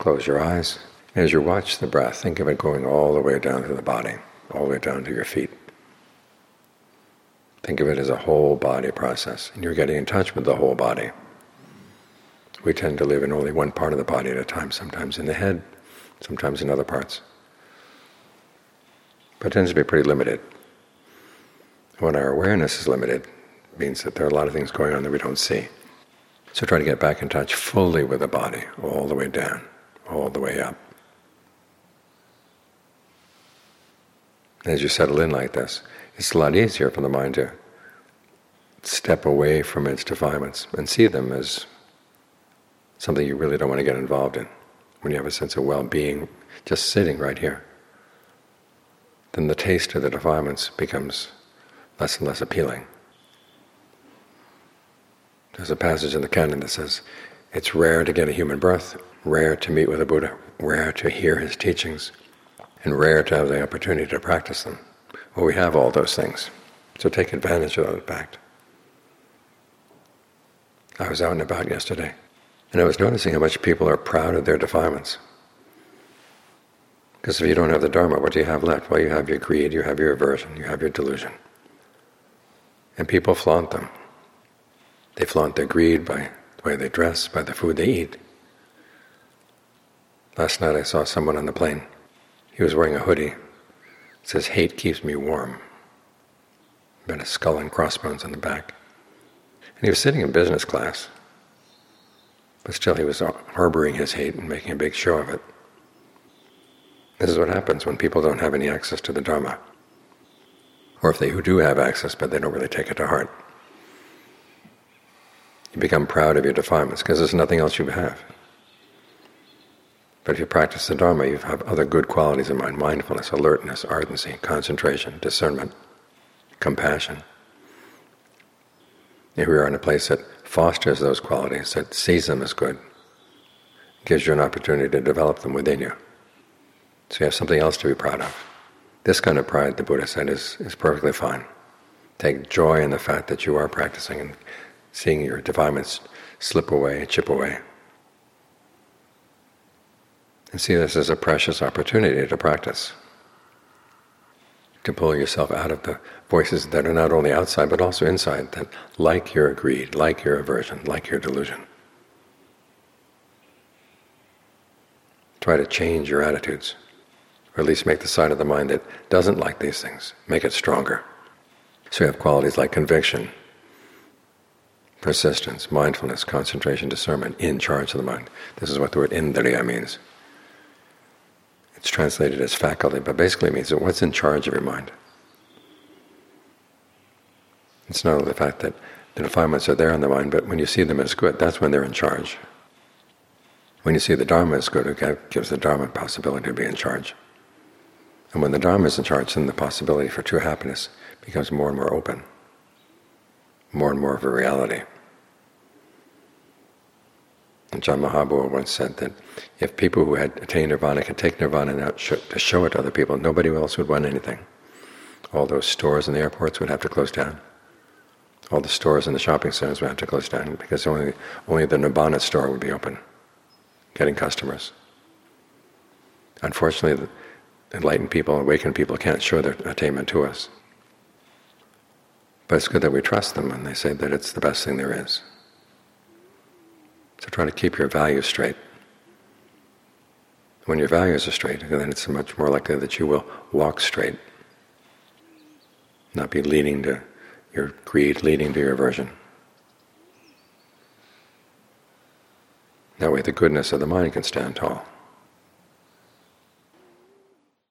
Close your eyes. As you watch the breath, think of it going all the way down to the body, all the way down to your feet. Think of it as a whole body process, and you're getting in touch with the whole body. We tend to live in only one part of the body at a time, sometimes in the head, sometimes in other parts. But it tends to be pretty limited. When our awareness is limited, it means that there are a lot of things going on that we don't see. So try to get back in touch fully with the body, all the way down, all the way up. As you settle in like this, it's a lot easier for the mind to step away from its defilements and see them as something you really don't want to get involved in. When you have a sense of well-being just sitting right here, then the taste of the defilements becomes less and less appealing. There's a passage in the canon that says, it's rare to get a human birth, rare to meet with a Buddha, rare to hear his teachings, and rare to have the opportunity to practice them. Well, we have all those things, so take advantage of that fact. I was out and about yesterday, and I was noticing how much people are proud of their defilements. Because if you don't have the Dharma, what do you have left? Well, you have your greed, you have your aversion, you have your delusion. And people flaunt them. They flaunt their greed by the way they dress, by the food they eat. Last night I saw someone on the plane. He was wearing a hoodie. It says, hate keeps me warm. Got a skull and crossbones on the back. And he was sitting in business class. But still he was harboring his hate and making a big show of it. This is what happens when people don't have any access to the Dharma. Or if they who do have access, but they don't really take it to heart. Become proud of your defilements because there's nothing else you have. But if you practice the Dharma, you have other good qualities in mind mindfulness, alertness, ardency, concentration, discernment, compassion. If we are in a place that fosters those qualities, that sees them as good, gives you an opportunity to develop them within you. So you have something else to be proud of. This kind of pride, the Buddha said, is, is perfectly fine. Take joy in the fact that you are practicing and seeing your defilements slip away, chip away. And see this as a precious opportunity to practice, to pull yourself out of the voices that are not only outside but also inside, that like your greed, like your aversion, like your delusion. Try to change your attitudes, or at least make the side of the mind that doesn't like these things, make it stronger. So you have qualities like conviction, persistence, mindfulness, concentration, discernment in charge of the mind. This is what the word indriya means. It's translated as faculty, but basically it means what's in charge of your mind. It's not the fact that the defilements are there in the mind, but when you see them as good, that's when they're in charge. When you see the Dharma as good, it gives the Dharma possibility to be in charge. And when the Dharma is in charge, then the possibility for true happiness becomes more and more open more and more of a reality. And Ajahn Maha once said that if people who had attained nirvana could take nirvana out to show it to other people, nobody else would want anything. All those stores in the airports would have to close down. All the stores in the shopping centers would have to close down because only only the nirvana store would be open, getting customers. Unfortunately, enlightened people, awakened people can't show their attainment to us. But it's good that we trust them when they say that it's the best thing there is. So try to keep your values straight. When your values are straight, then it's much more likely that you will walk straight, not be leading to your greed, leading to your aversion. That way the goodness of the mind can stand tall.